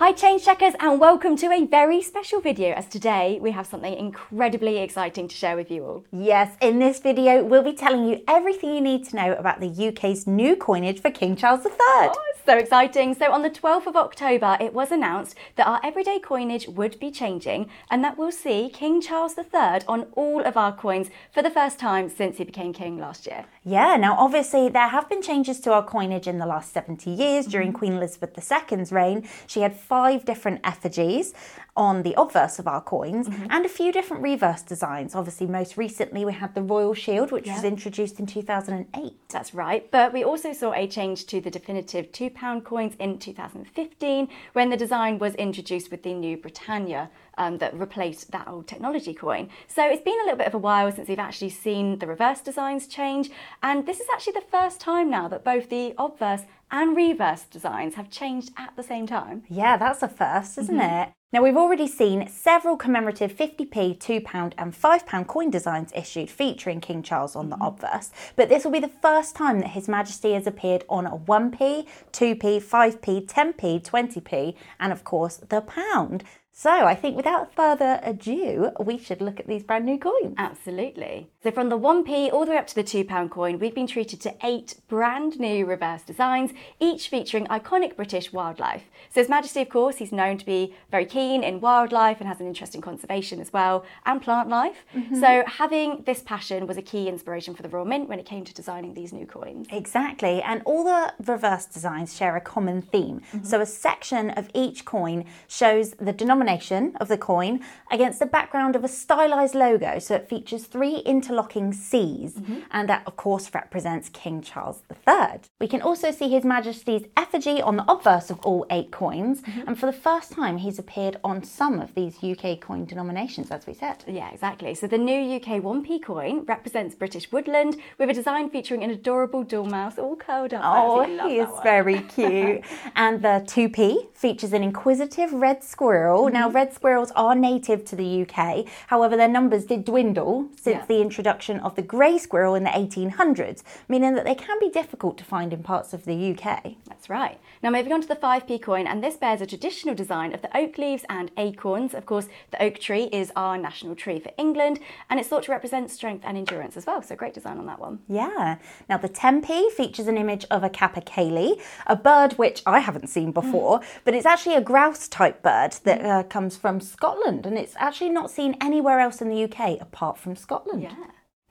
Hi change checkers and welcome to a very special video as today we have something incredibly exciting to share with you all. Yes, in this video we'll be telling you everything you need to know about the UK's new coinage for King Charles III. Oh, so exciting. So on the 12th of October it was announced that our everyday coinage would be changing and that we'll see King Charles III on all of our coins for the first time since he became king last year. Yeah, now obviously there have been changes to our coinage in the last 70 years during mm-hmm. Queen Elizabeth II's reign. She had five different effigies on the obverse of our coins mm-hmm. and a few different reverse designs. Obviously, most recently we had the Royal Shield, which was introduced in 2008. That's right, but we also saw a change to the definitive £2 coins in 2015 when the design was introduced with the new Britannia. Um, that replaced that old technology coin. So it's been a little bit of a while since we've actually seen the reverse designs change, and this is actually the first time now that both the obverse and reverse designs have changed at the same time. Yeah, that's a first, isn't mm-hmm. it? Now, we've already seen several commemorative 50p, £2 and £5 coin designs issued featuring King Charles on the mm-hmm. obverse, but this will be the first time that His Majesty has appeared on a 1p, 2p, 5p, 10p, 20p, and of course the pound. So I think without further ado, we should look at these brand new coins. Absolutely. So from the 1p all the way up to the £2 coin, we've been treated to eight brand new reverse designs, each featuring iconic British wildlife. So His Majesty, of course, he's known to be very keen in wildlife and has an interest in conservation as well, and plant life. Mm-hmm. So having this passion was a key inspiration for the Royal Mint when it came to designing these new coins. Exactly. And all the reverse designs share a common theme. Mm-hmm. So a section of each coin shows the denomination denomination of the coin against the background of a stylized logo. So it features three interlocking C's, mm-hmm. and that, of course, represents King Charles III. We can also see His Majesty's effigy on the obverse of all eight coins, mm-hmm. and for the first time, he's appeared on some of these UK coin denominations, as we said. Yeah, exactly. So the new UK 1p coin represents British woodland with a design featuring an adorable dormouse all curled up. Oh, he is very cute. and the 2p features an inquisitive red squirrel. Mm-hmm. Now, red squirrels are native to the UK, however, their numbers did dwindle since yeah. the introduction of the grey squirrel in the 1800s, meaning that they can be difficult to find in parts of the UK. That's right. Now, moving on to the 5p coin, and this bears a traditional design of the oak leaves and acorns. Of course, the oak tree is our national tree for England, and it's thought to represent strength and endurance as well. So, great design on that one. Yeah. Now, the 10p features an image of a capercaillie, a bird which I haven't seen before, but it's actually a grouse type bird that uh, Uh, comes from Scotland and it's actually not seen anywhere else in the UK apart from Scotland. Yeah.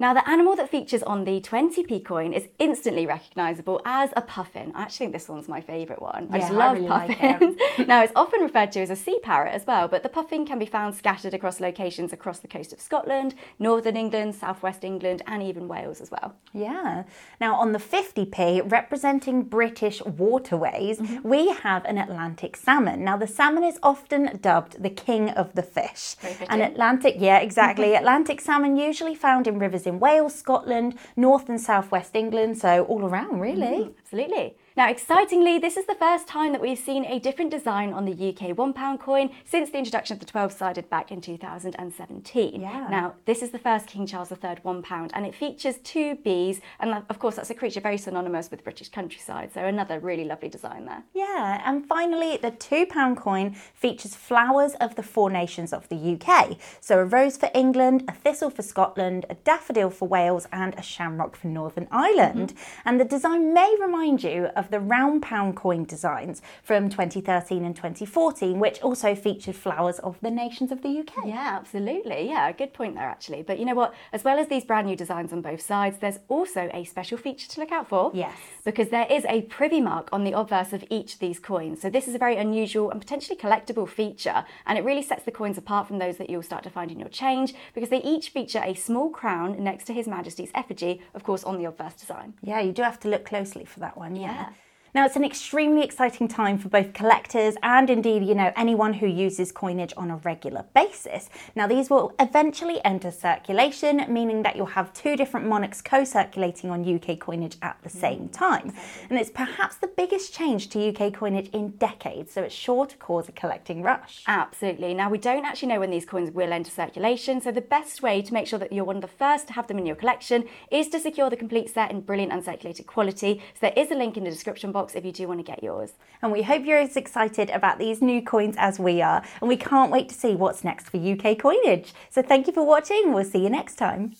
Now, the animal that features on the 20p coin is instantly recognisable as a puffin. I actually think this one's my favourite one. I just love I really puffins. Like now, it's often referred to as a sea parrot as well, but the puffin can be found scattered across locations across the coast of Scotland, northern England, southwest England, and even Wales as well. Yeah. Now, on the 50p, representing British waterways, mm-hmm. we have an Atlantic salmon. Now, the salmon is often dubbed the king of the fish. An Atlantic, yeah, exactly. Atlantic salmon usually found in rivers in Wales, Scotland, North and South West England, so all around really. Mm, absolutely. Now, excitingly, this is the first time that we've seen a different design on the UK £1 coin since the introduction of the 12 sided back in 2017. Yeah. Now, this is the first King Charles III £1 and it features two bees, and of course, that's a creature very synonymous with British countryside, so another really lovely design there. Yeah, and finally, the £2 coin features flowers of the four nations of the UK. So, a rose for England, a thistle for Scotland, a daffodil for Wales, and a shamrock for Northern Ireland. Mm-hmm. And the design may remind you of the round pound coin designs from 2013 and 2014, which also featured flowers of the nations of the UK. Yeah, absolutely. Yeah, good point there, actually. But you know what? As well as these brand new designs on both sides, there's also a special feature to look out for. Yes. Because there is a privy mark on the obverse of each of these coins. So this is a very unusual and potentially collectible feature, and it really sets the coins apart from those that you'll start to find in your change because they each feature a small crown next to His Majesty's effigy, of course, on the obverse design. Yeah, you do have to look closely for that one. yeah. yeah. Now, it's an extremely exciting time for both collectors and indeed, you know, anyone who uses coinage on a regular basis. Now, these will eventually enter circulation, meaning that you'll have two different monarchs co circulating on UK coinage at the same mm, time. And it's perhaps the biggest change to UK coinage in decades, so it's sure to cause a collecting rush. Absolutely. Now, we don't actually know when these coins will enter circulation, so the best way to make sure that you're one of the first to have them in your collection is to secure the complete set in brilliant uncirculated quality. So there is a link in the description box if you do want to get yours. And we hope you're as excited about these new coins as we are. And we can't wait to see what's next for UK coinage. So thank you for watching. We'll see you next time.